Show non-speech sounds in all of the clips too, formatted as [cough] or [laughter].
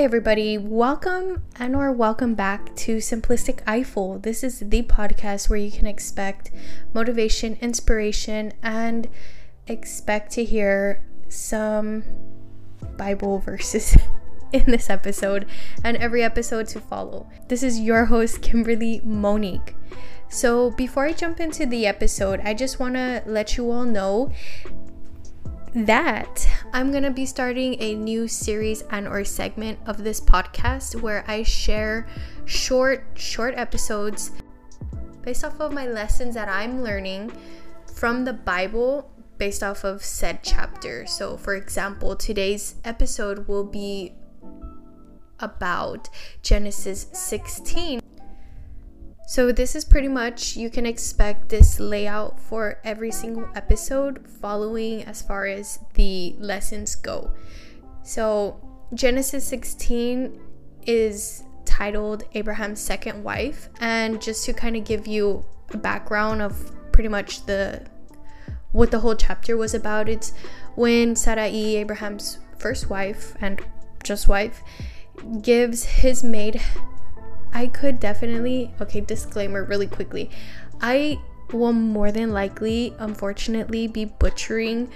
Hey everybody, welcome and or welcome back to Simplistic Eyeful. This is the podcast where you can expect motivation, inspiration, and expect to hear some Bible verses [laughs] in this episode and every episode to follow. This is your host, Kimberly Monique. So, before I jump into the episode, I just want to let you all know that i'm going to be starting a new series and or segment of this podcast where i share short short episodes based off of my lessons that i'm learning from the bible based off of said chapter. So for example today's episode will be about genesis 16 so, this is pretty much, you can expect this layout for every single episode following as far as the lessons go. So, Genesis 16 is titled Abraham's second wife. And just to kind of give you a background of pretty much the what the whole chapter was about, it's when Sarai, Abraham's first wife and just wife, gives his maid I could definitely, okay, disclaimer really quickly. I will more than likely, unfortunately, be butchering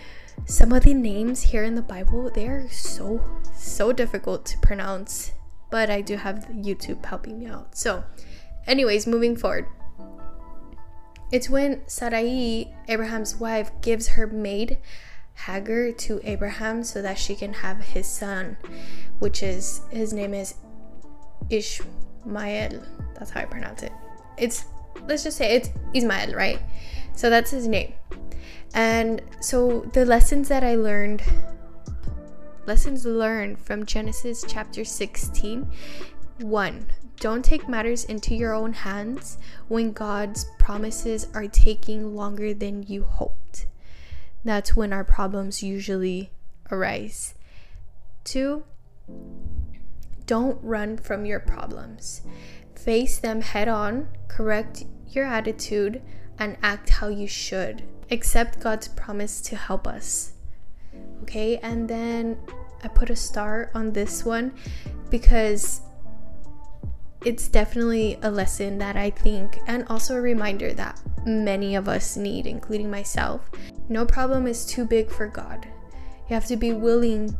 some of the names here in the Bible. They are so, so difficult to pronounce, but I do have YouTube helping me out. So, anyways, moving forward. It's when Sarai, Abraham's wife, gives her maid Hagar to Abraham so that she can have his son, which is his name is Ishmael Mael. That's how I pronounce it. It's let's just say it's Ismael, right? So that's his name. And so the lessons that I learned lessons learned from Genesis chapter 16 1 don't take matters into your own hands when God's promises are taking longer than you hoped. That's when our problems usually arise. Two, don't run from your problems. Face them head on, correct your attitude, and act how you should. Accept God's promise to help us. Okay, and then I put a star on this one because it's definitely a lesson that I think, and also a reminder that many of us need, including myself. No problem is too big for God. You have to be willing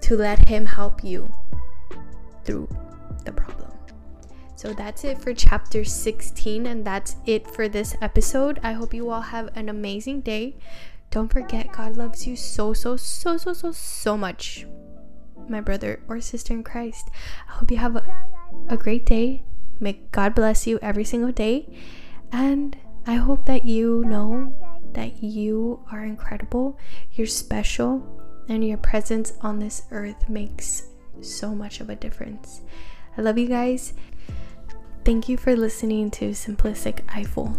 to let Him help you through the problem. So that's it for chapter 16, and that's it for this episode. I hope you all have an amazing day. Don't forget, God loves you so, so, so, so, so, so much, my brother or sister in Christ. I hope you have a, a great day. May God bless you every single day. And I hope that you know that you are incredible, you're special, and your presence on this earth makes so much of a difference. I love you guys. Thank you for listening to Simplistic Eyeful.